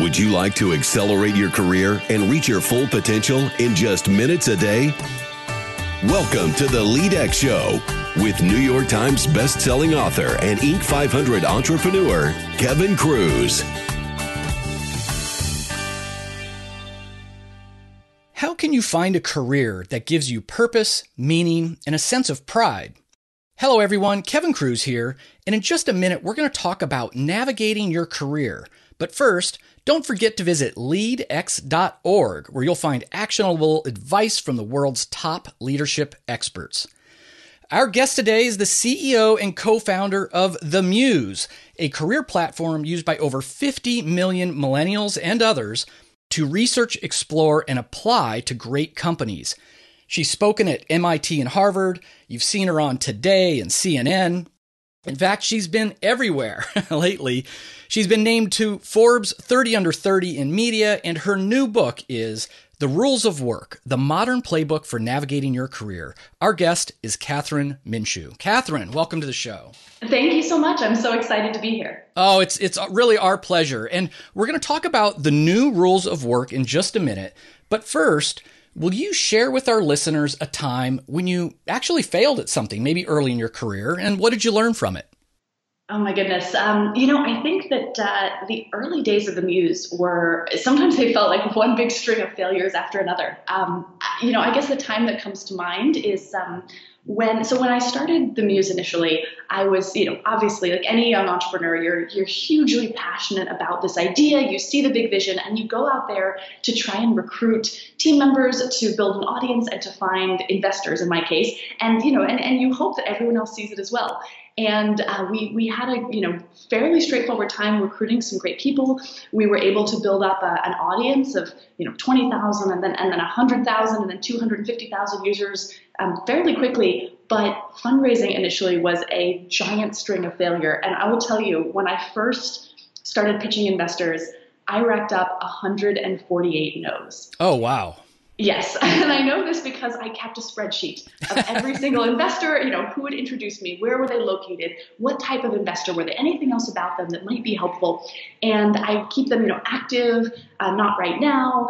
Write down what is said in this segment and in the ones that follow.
Would you like to accelerate your career and reach your full potential in just minutes a day? Welcome to the LeadX Show with New York Times best-selling author and Inc. 500 entrepreneur Kevin Kruse. How can you find a career that gives you purpose, meaning, and a sense of pride? Hello, everyone. Kevin Kruse here. And in just a minute, we're going to talk about navigating your career. But first, don't forget to visit leadx.org, where you'll find actionable advice from the world's top leadership experts. Our guest today is the CEO and co founder of The Muse, a career platform used by over 50 million millennials and others to research, explore, and apply to great companies. She's spoken at MIT and Harvard. You've seen her on Today and CNN. In fact, she's been everywhere lately. She's been named to Forbes 30 Under 30 in media, and her new book is The Rules of Work The Modern Playbook for Navigating Your Career. Our guest is Kathryn Minshew. Kathryn, welcome to the show. Thank you so much. I'm so excited to be here. Oh, it's, it's really our pleasure. And we're going to talk about the new rules of work in just a minute. But first, Will you share with our listeners a time when you actually failed at something, maybe early in your career, and what did you learn from it? Oh my goodness. Um, you know, I think that uh, the early days of the Muse were sometimes they felt like one big string of failures after another. Um, you know, I guess the time that comes to mind is um, when so when I started the Muse initially, I was, you know, obviously like any young entrepreneur, you're you're hugely passionate about this idea. You see the big vision and you go out there to try and recruit team members to build an audience and to find investors in my case. And you know, and, and you hope that everyone else sees it as well. And uh, we, we had a you know fairly straightforward time recruiting some great people. We were able to build up a, an audience of you know 20,000 and then and then 100,000 and then 250,000 users um, fairly quickly. But fundraising initially was a giant string of failure. And I will tell you, when I first started pitching investors, I racked up 148 no's. Oh wow! Yes, and I know this because I kept a spreadsheet of every single investor, you know, who would introduce me, where were they located, what type of investor were they, anything else about them that might be helpful. And I keep them, you know, active, uh, not right now,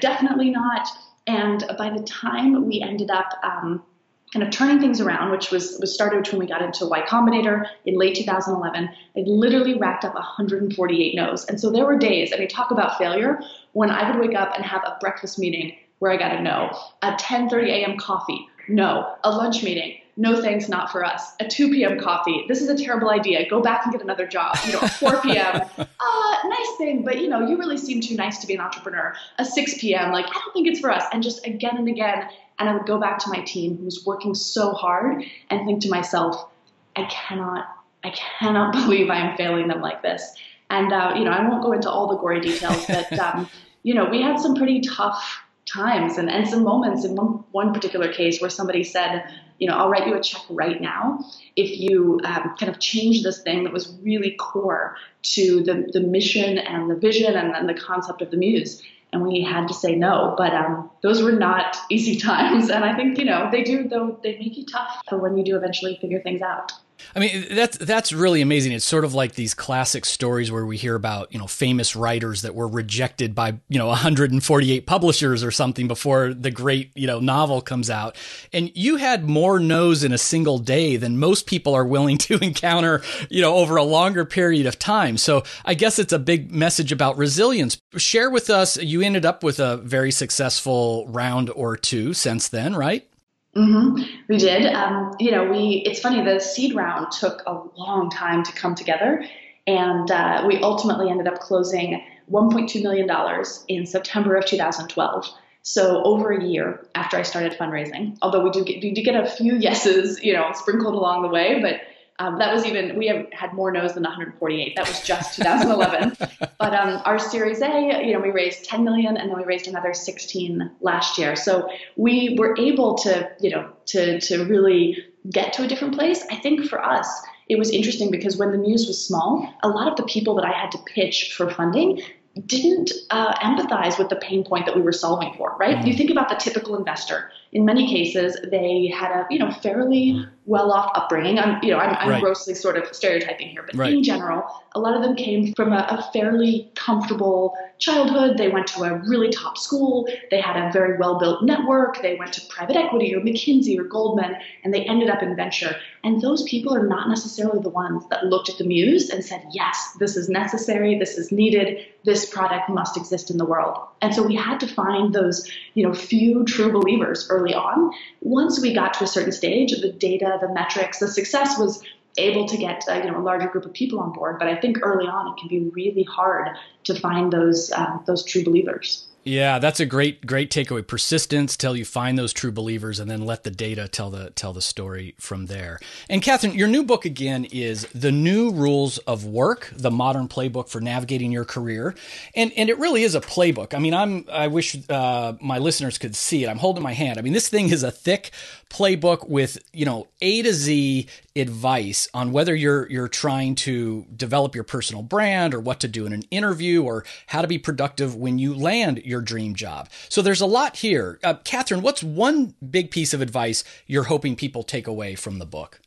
definitely not. And by the time we ended up um, kind of turning things around, which was, was started when we got into Y Combinator in late 2011, I literally racked up 148 no's. And so there were days, I mean, talk about failure, when I would wake up and have a breakfast meeting where I got a no. A 10:30 a.m. coffee, no. A lunch meeting, no thanks, not for us. A 2 p.m. coffee, this is a terrible idea. Go back and get another job. You know, 4 p.m. uh, nice thing, but you know, you really seem too nice to be an entrepreneur. A 6 p.m. like I don't think it's for us. And just again and again, and I would go back to my team who's working so hard and think to myself, I cannot, I cannot believe I am failing them like this. And uh, you know, I won't go into all the gory details, but um, you know, we had some pretty tough times and, and some moments in one, one particular case where somebody said, you know, I'll write you a check right now if you um, kind of change this thing that was really core to the, the mission and the vision and, and the concept of the muse. And we had to say no, but um, those were not easy times. And I think, you know, they do, though, they make you tough for when you do eventually figure things out. I mean, that's that's really amazing. It's sort of like these classic stories where we hear about you know famous writers that were rejected by you know 148 publishers or something before the great you know novel comes out. And you had more no's in a single day than most people are willing to encounter you know over a longer period of time. So I guess it's a big message about resilience. Share with us. You ended up with a very successful round or two since then, right? Mm-hmm. We did. Um, you know, we. It's funny. The seed round took a long time to come together, and uh, we ultimately ended up closing 1.2 million dollars in September of 2012. So over a year after I started fundraising. Although we do get, we do get a few yeses, you know, sprinkled along the way, but um, that was even we have had more no's than 148. That was just 2011. but um, our Series A, you know, we raised 10 million, and then we raised another 16 last year. So we were able to, you know, to to really get to a different place. I think for us, it was interesting because when the Muse was small, a lot of the people that I had to pitch for funding didn't uh, empathize with the pain point that we were solving for, right? Mm-hmm. You think about the typical investor. In many cases, they had a you know fairly well-off upbringing. I'm, you know, I'm, I'm right. grossly sort of stereotyping here, but right. in general, a lot of them came from a, a, fairly comfortable childhood. They went to a really top school. They had a very well-built network. They went to private equity or McKinsey or Goldman, and they ended up in venture. And those people are not necessarily the ones that looked at the Muse and said, "Yes, this is necessary. This is needed. This product must exist in the world." And so we had to find those, you know, few true believers early on. Once we got to a certain stage, the data the metrics. The success was able to get uh, you know a larger group of people on board, but I think early on it can be really hard to find those uh, those true believers. Yeah, that's a great great takeaway. Persistence till you find those true believers, and then let the data tell the tell the story from there. And Kathryn, your new book again is the New Rules of Work: The Modern Playbook for Navigating Your Career, and and it really is a playbook. I mean, I'm I wish uh, my listeners could see it. I'm holding my hand. I mean, this thing is a thick playbook with you know A to Z advice on whether you're you're trying to develop your personal brand or what to do in an interview or how to be productive when you land your dream job. So there's a lot here. Uh, Kathryn, what's one big piece of advice you're hoping people take away from the book?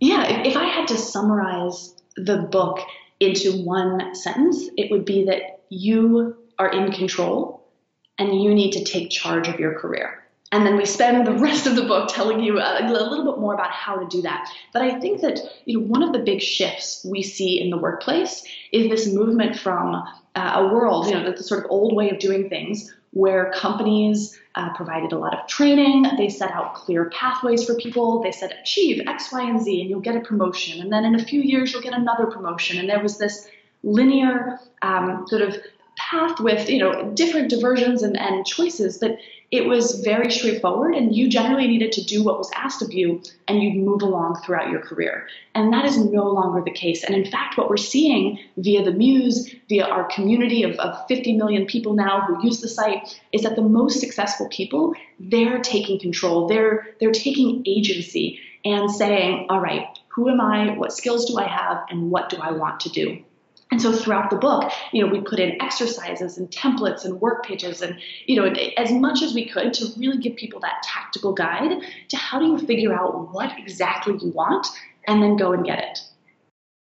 Yeah, if I had to summarize the book into one sentence, it would be that you are in control and you need to take charge of your career. And then we spend the rest of the book telling you a, a, little bit more about how to do that. But I think that you know one of the big shifts we see in the workplace is this movement from uh, a world, you know, the, the, sort of old way of doing things, where companies uh, provided a lot of training, they set out clear pathways for people, they said achieve X, Y, and Z, and you'll get a promotion, and then in a few years you'll get another promotion, and there was this linear um, sort of path with you know different diversions and, and choices. But it was very straightforward and you generally needed to do what was asked of you and you'd move along throughout your career. And that is no longer the case. And in fact what we're seeing via the muse via our community of, of 50 million people now who use the site is that the most successful people they're taking control. They're they're taking agency and saying all right who am i? What skills do i have? And what do i want to do and so throughout the book, you know, we put in exercises and templates and work pages and, you know, as much as we could to really give people that tactical guide to how do you figure out what exactly you want and then go and get it.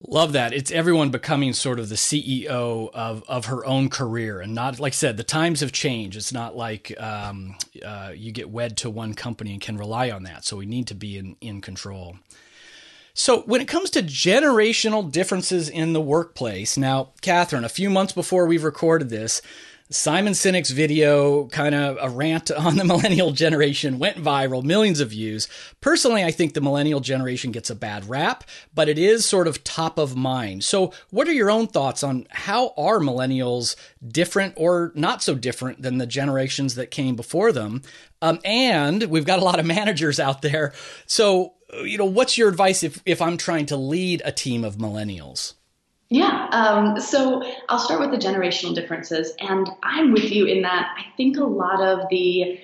Love that. It's everyone becoming sort of the CEO of, of her own career. And not, like I said, the times have changed. It's not like um, uh, you get wed to one company and can rely on that. So we need to be in, in control. So, when it comes to generational differences in the workplace, now, Kathryn, a few months before we've recorded this, Simon Sinek's video, kind of a rant on the millennial generation, went viral, millions of views. Personally, I think the millennial generation gets a bad rap, but it is sort of top of mind. So, what are your own thoughts on how are millennials different or not so different than the generations that came before them? Um, and we've got a lot of managers out there. So, you know, what's your advice if, if I'm trying to lead a team of millennials? Yeah, um, so I'll start with the generational differences. And I'm with you in that I think a lot of the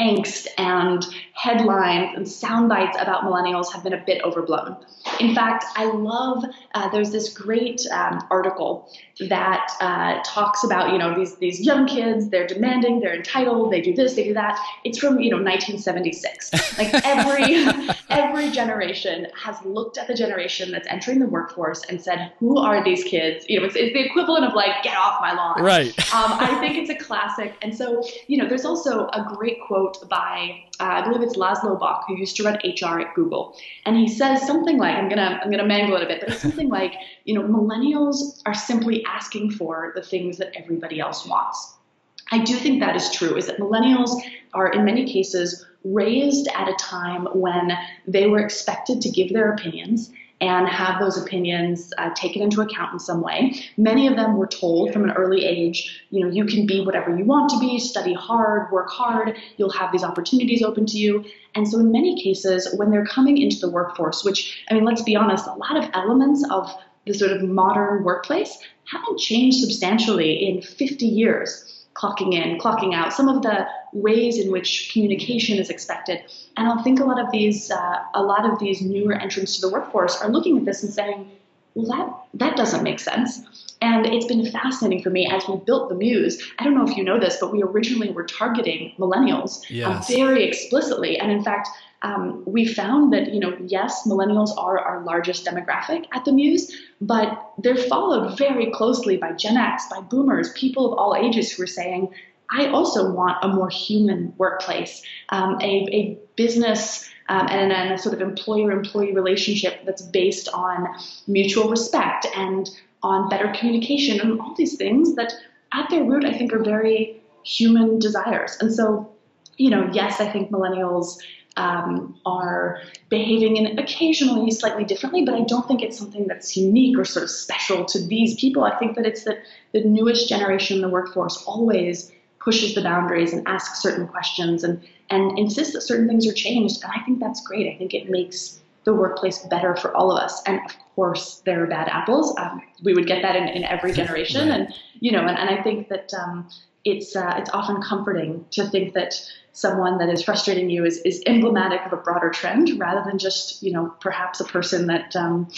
angst and headlines and sound bites about millennials have been a bit overblown. In fact, I love, uh, there's this great um, article that uh, talks about, you know, these, these young kids, they're demanding, they're entitled, they do this, they do that. It's from, you know, 1976. Like every, every generation has looked at the generation that's entering the workforce and said, who are these kids? You know, it's, it's the equivalent of like, get off my lawn. Right. Um, I think it's a classic. And so, you know, there's also a great quote by, uh, I believe it's Laszlo Bock, who used to run HR at Google. And he says something like, I'm gonna I'm gonna mangle it a bit, but it's something like, you know, millennials are simply asking for the things that everybody else wants. I do think that is true, is that millennials are in many cases raised at a time when they were expected to give their opinions and have those opinions uh, taken into account in some way. Many of them were told from an early age, you know, you can be whatever you want to be, study hard, work hard, you'll have these opportunities open to you. And so, in many cases, when they're coming into the workforce, which, I mean, let's be honest, a lot of elements of the sort of modern workplace haven't changed substantially in 50 years clocking in, clocking out, some of the ways in which communication is expected. And I think a lot of these, uh, a lot of these newer entrants to the workforce are looking at this and saying, well, that that doesn't make sense. And it's been fascinating for me as we built the Muse. I don't know if you know this, but we originally were targeting millennials um, yes. very explicitly. And in fact, um, we found that, you know, yes, millennials are our largest demographic at the Muse, but they're followed very closely by Gen X, by boomers, people of all ages who are saying, I also want a more human workplace, um, a, a business um, and, and a sort of employer employee relationship that's based on mutual respect and on better communication and all these things that at their root I think are very human desires. And so, you know, yes, I think millennials um, are behaving in occasionally slightly differently, but I don't think it's something that's unique or sort of special to these people. I think that it's that the newest generation in the workforce always pushes the boundaries and asks certain questions and and insists that certain things are changed. And I think that's great. I think it makes the workplace better for all of us. And of course, there are bad apples. Um, we would get that in, in every generation. And, you know, and, and I think that um, it's, uh, it's often comforting to think that someone that is frustrating you is, is emblematic of a broader trend rather than just, you know, perhaps a person that, um,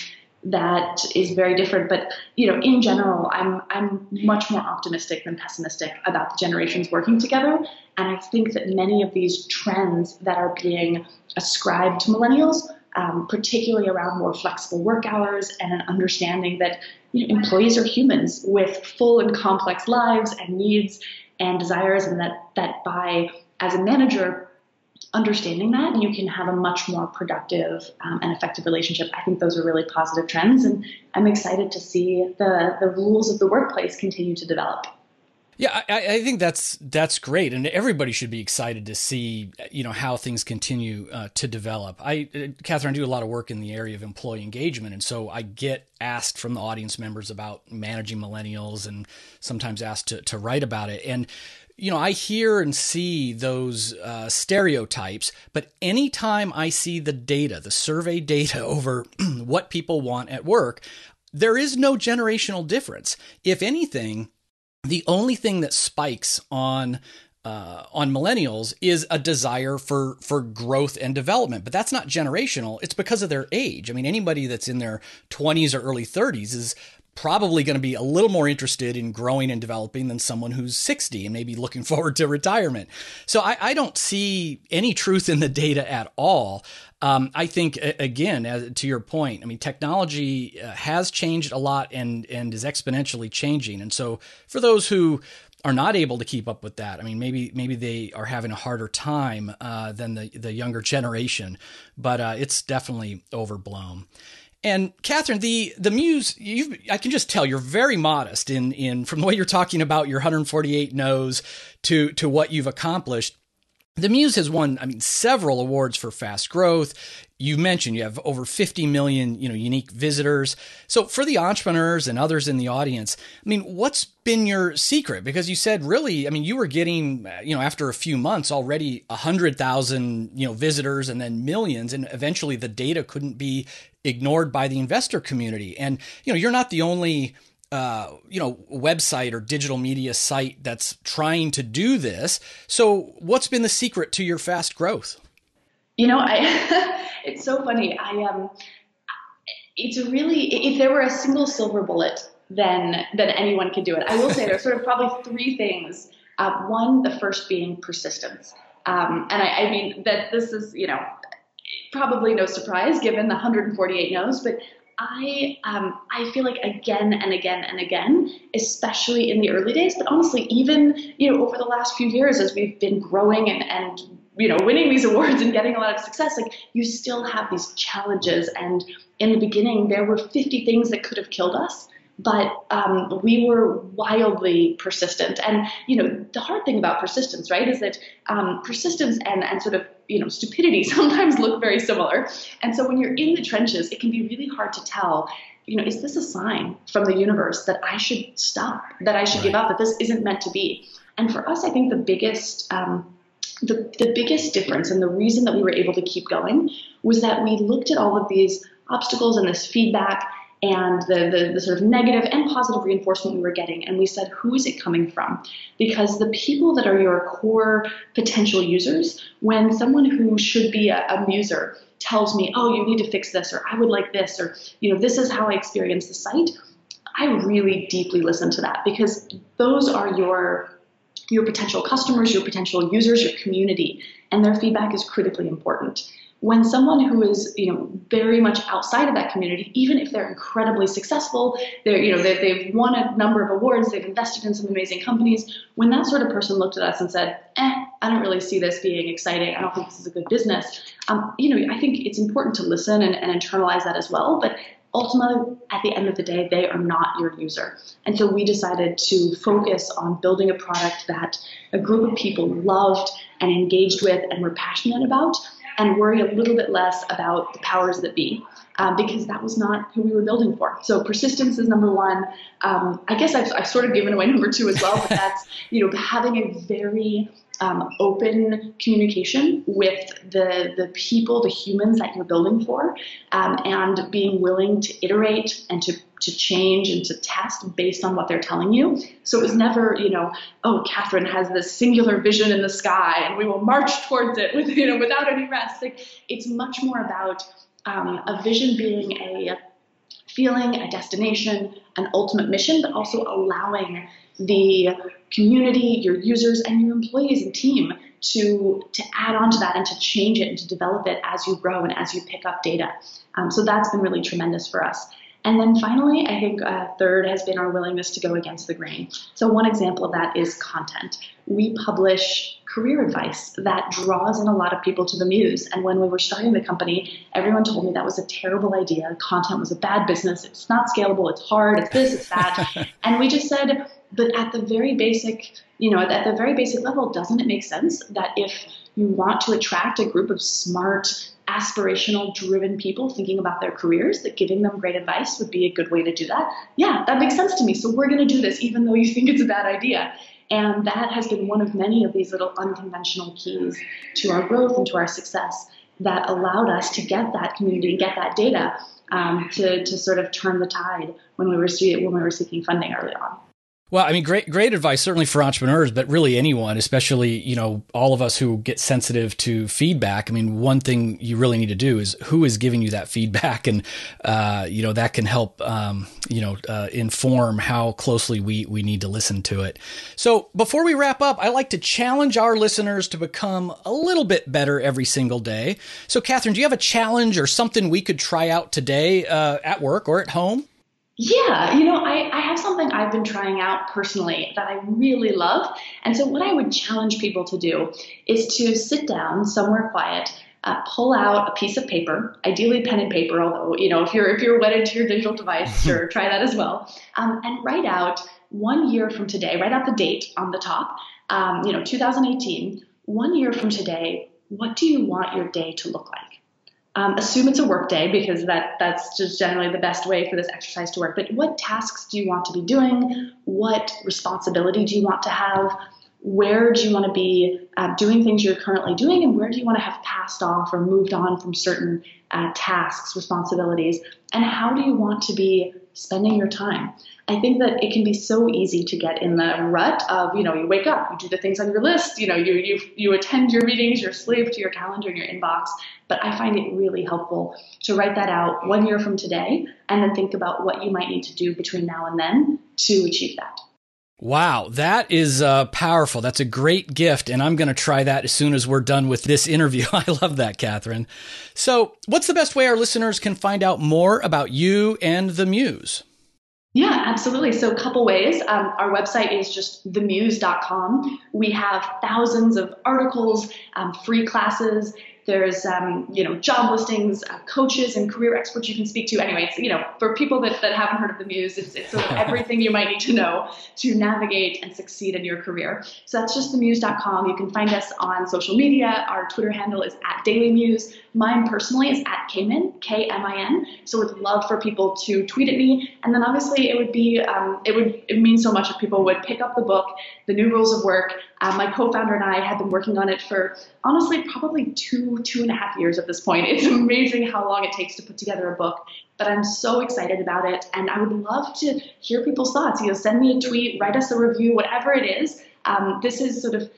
that is very different. But you know, in general, I'm I'm much more optimistic than pessimistic about the generations working together. And I think that many of these trends that are being ascribed to millennials, um, particularly around more flexible work hours and an understanding that you know, employees are humans with full and complex lives and needs and desires, and that that by as a manager understanding that, you can have a much more productive um, and effective relationship. I think those are really positive trends, and I'm excited to see the the rules of the workplace continue to develop. Yeah, I, I, think that's that's great, and everybody should be excited to see you know how things continue uh, to develop. I, uh, Kathryn, I do a lot of work in the area of employee engagement, and so I get asked from the audience members about managing millennials, and sometimes asked to to write about it. And you know, I hear and see those uh, stereotypes, but anytime I see the data, the survey data over what people want at work, there is no generational difference. If anything, the only thing that spikes on uh, on millennials is a desire for for growth and development, but that's not generational. It's because of their age. I mean, anybody that's in their 20s or early 30s is probably going to be a little more interested in growing and developing than someone who's 60 and maybe looking forward to retirement. So I, I don't see any truth in the data at all. Um, I think again, as, to your point, I mean, technology uh, has changed a lot and and is exponentially changing. And so for those who are not able to keep up with that. I mean, maybe maybe they are having a harder time uh, than the the younger generation, but uh, it's definitely overblown. And Kathryn, the the muse, you I can just tell you're very modest in in from the way you're talking about your 148 no's to to what you've accomplished. The Muse has won, I mean, several awards for fast growth. You mentioned you have over 50 million, you know, unique visitors. So for the entrepreneurs and others in the audience, I mean, what's been your secret? Because you said really, I mean, you were getting, uh, you know, after a few months already 100,000, you know, visitors and then millions and eventually the data couldn't be ignored by the investor community. And, you know, you're not the only uh, you know, website or digital media site that's trying to do this. So, what's been the secret to your fast growth? You know, I it's so funny. I um, it's really if there were a single silver bullet, then then anyone could do it. I will say there's sort of probably three things. Uh, one, the first being persistence, um, and I, I mean that this is you know probably no surprise given the 148 no's, but I um, I feel like again and again and again, especially in the early days, but honestly, even you know over the last few years as we've been growing and and you know winning these awards and getting a lot of success, like you still have these challenges. And in the beginning, there were 50 things that could have killed us, but um, we were wildly persistent. And you know, the hard thing about persistence, right, is that um, persistence and and sort of you know stupidity sometimes look very similar. And so when you're in the trenches, it can be really hard to tell. You know, is this a sign from the universe that I should stop, that I should right. give up, that this isn't meant to be? And for us, I think the biggest um, the, the biggest difference and the reason that we were able to keep going was that we looked at all of these obstacles and this feedback and the, the, the, sort of negative and positive reinforcement we were getting. And we said, who is it coming from? Because the people that are your core potential users, when someone who should be a, a user tells me, oh, you need to fix this, or I would like this, or, you know, this is how I experience the site, I really deeply listen to that because those are your your potential customers, your potential users, your community, and their feedback is critically important. When someone who is you know very much outside of that community even if they're incredibly successful they're you know they've, they've won a number of awards they've invested in some amazing companies when that sort of person looked at us and said eh i don't really see this being exciting i don't think this is a good business um, you know i think it's important to listen and, and internalize that as well but ultimately, at the end of the day, they are not your user. And so we decided to focus on building a product that a group of people loved and engaged with and were passionate about, and worry a little bit less about the powers that be. Um, because that was not who we were building for. So persistence is number one. Um, I guess I've, I've, sort of given away number two as well, but that's you know having a very um, open communication with the, the people, the humans that you're building for, um, and being willing to iterate and to, to change and to test based on what they're telling you. So it was never, you know, oh, Kathryn has this singular vision in the sky and we will march towards it with, you know, without any rest. Like, it's much more about um, a vision being a feeling, a destination, an ultimate mission, but also allowing the community, your users, and your employees and team to to add on to that and to change it and to develop it as you grow and as you pick up data. Um, so that's been really tremendous for us. And then finally, I think uh, third has been our willingness to go against the grain. So one example of that is content. We publish career advice that draws in a lot of people to the Muse. And when we were starting the company, everyone told me that was a terrible idea. Content was a bad business. It's not scalable. It's hard. It's this. It's that. and we just said, but at the very basic, you know, at the very basic level, doesn't it make sense that if you want to attract a group of smart, aspirational, driven people thinking about their careers, that giving them great advice would be a good way to do that? Yeah, that makes sense to me. So we're going to do this, even though you think it's a bad idea. And that has been one of many of these little unconventional keys to our growth and to our success that allowed us to get that community and get that data um, to, to sort of turn the tide when we were when we were seeking funding early on. Well, I mean, great, great advice, certainly for entrepreneurs, but really anyone, especially, you know, all of us who get sensitive to feedback. I mean, one thing you really need to do is who is giving you that feedback. And, uh, you know, that can help, um, you know, uh, inform how closely we, we need to listen to it. So before we wrap up, I like to challenge our listeners to become a little bit better every single day. So, Kathryn, do you have a challenge or something we could try out today uh, at work or at home? Yeah, you know, I, I have something I've been trying out personally that I really love. And so, what I would challenge people to do is to sit down somewhere quiet, uh, pull out a piece of paper, ideally pen and paper. Although, you know, if you're if you're wedded to your digital device, sure, try that as well. Um, and write out one year from today. Write out the date on the top. Um, you know, 2018. One year from today, what do you want your day to look like? Um, assume it's a work day because that that's just generally the best way for this exercise to work. But what tasks do you want to be doing? What responsibility do you want to have? Where do you want to be uh, doing things you're currently doing, and where do you want to have passed off or moved on from certain uh, tasks, responsibilities? And how do you want to be spending your time? I think that it can be so easy to get in the rut of, you know, you wake up, you do the things on your list, you know, you you you attend your meetings, you're slave to your calendar and your inbox. But I find it really helpful to write that out one year from today and then think about what you might need to do between now and then to achieve that. Wow, that is uh, powerful. That's a great gift, and I'm going to try that as soon as we're done with this interview. I love that, Kathryn. So, what's the best way our listeners can find out more about you and the Muse? Yeah, absolutely. So, a couple ways. Um, our website is just themuse.com. We have thousands of articles, um, free classes, there's, um, you know, job listings, uh, coaches, and career experts you can speak to. Anyway, it's, you know, for people that, that haven't heard of the Muse, it's, it's sort of everything you might need to know to navigate and succeed in your career. So that's just themuse.com. You can find us on social media. Our Twitter handle is at Daily Muse. Mine personally is at Kmin, K-M-I-N. So would love for people to tweet at me. And then obviously it would be, um, it would it mean so much if people would pick up the book, The New Rules of Work. Uh, my co-founder and I have been working on it for honestly probably two, two and a half years at this point. It's amazing how long it takes to put together a book, but I'm so excited about it. And I would love to hear people's thoughts. You know, send me a tweet, write us a review, whatever it is. Um, this is sort of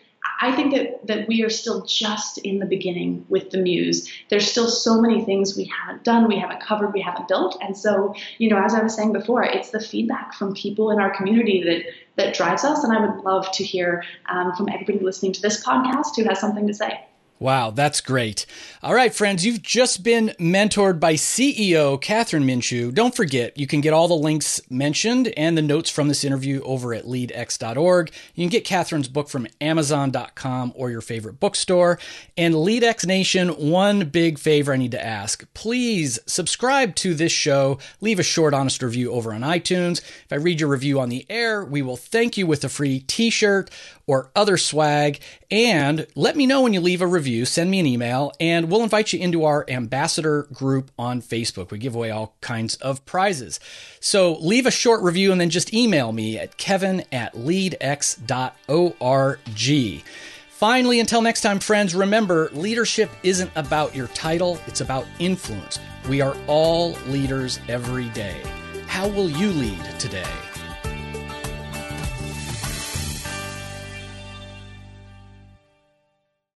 I think that, that we are still just in the beginning with the Muse. There's still so many things we haven't done, we haven't covered, we haven't built. And so, you know, as I was saying before, it's the feedback from people in our community that that drives us. And I would love to hear um, from everybody listening to this podcast who has something to say. Wow, that's great. All right, friends, you've just been mentored by CEO Kathryn Minshew. Don't forget, you can get all the links mentioned and the notes from this interview over at leadx.org. You can get Kathryn's book from amazon.com or your favorite bookstore. And LeadX Nation, one big favor I need to ask. Please subscribe to this show. Leave a short, honest review over on iTunes. If I read your review on the air, we will thank you with a free t shirt or other swag. And let me know when you leave a Send me an email, and we'll invite you into our ambassador group on Facebook. We give away all kinds of prizes. So leave a short review and then just email me at kevin at leadx.org. Finally, until next time, friends, remember leadership isn't about your title, it's about influence. We are all leaders every day. How will you lead today?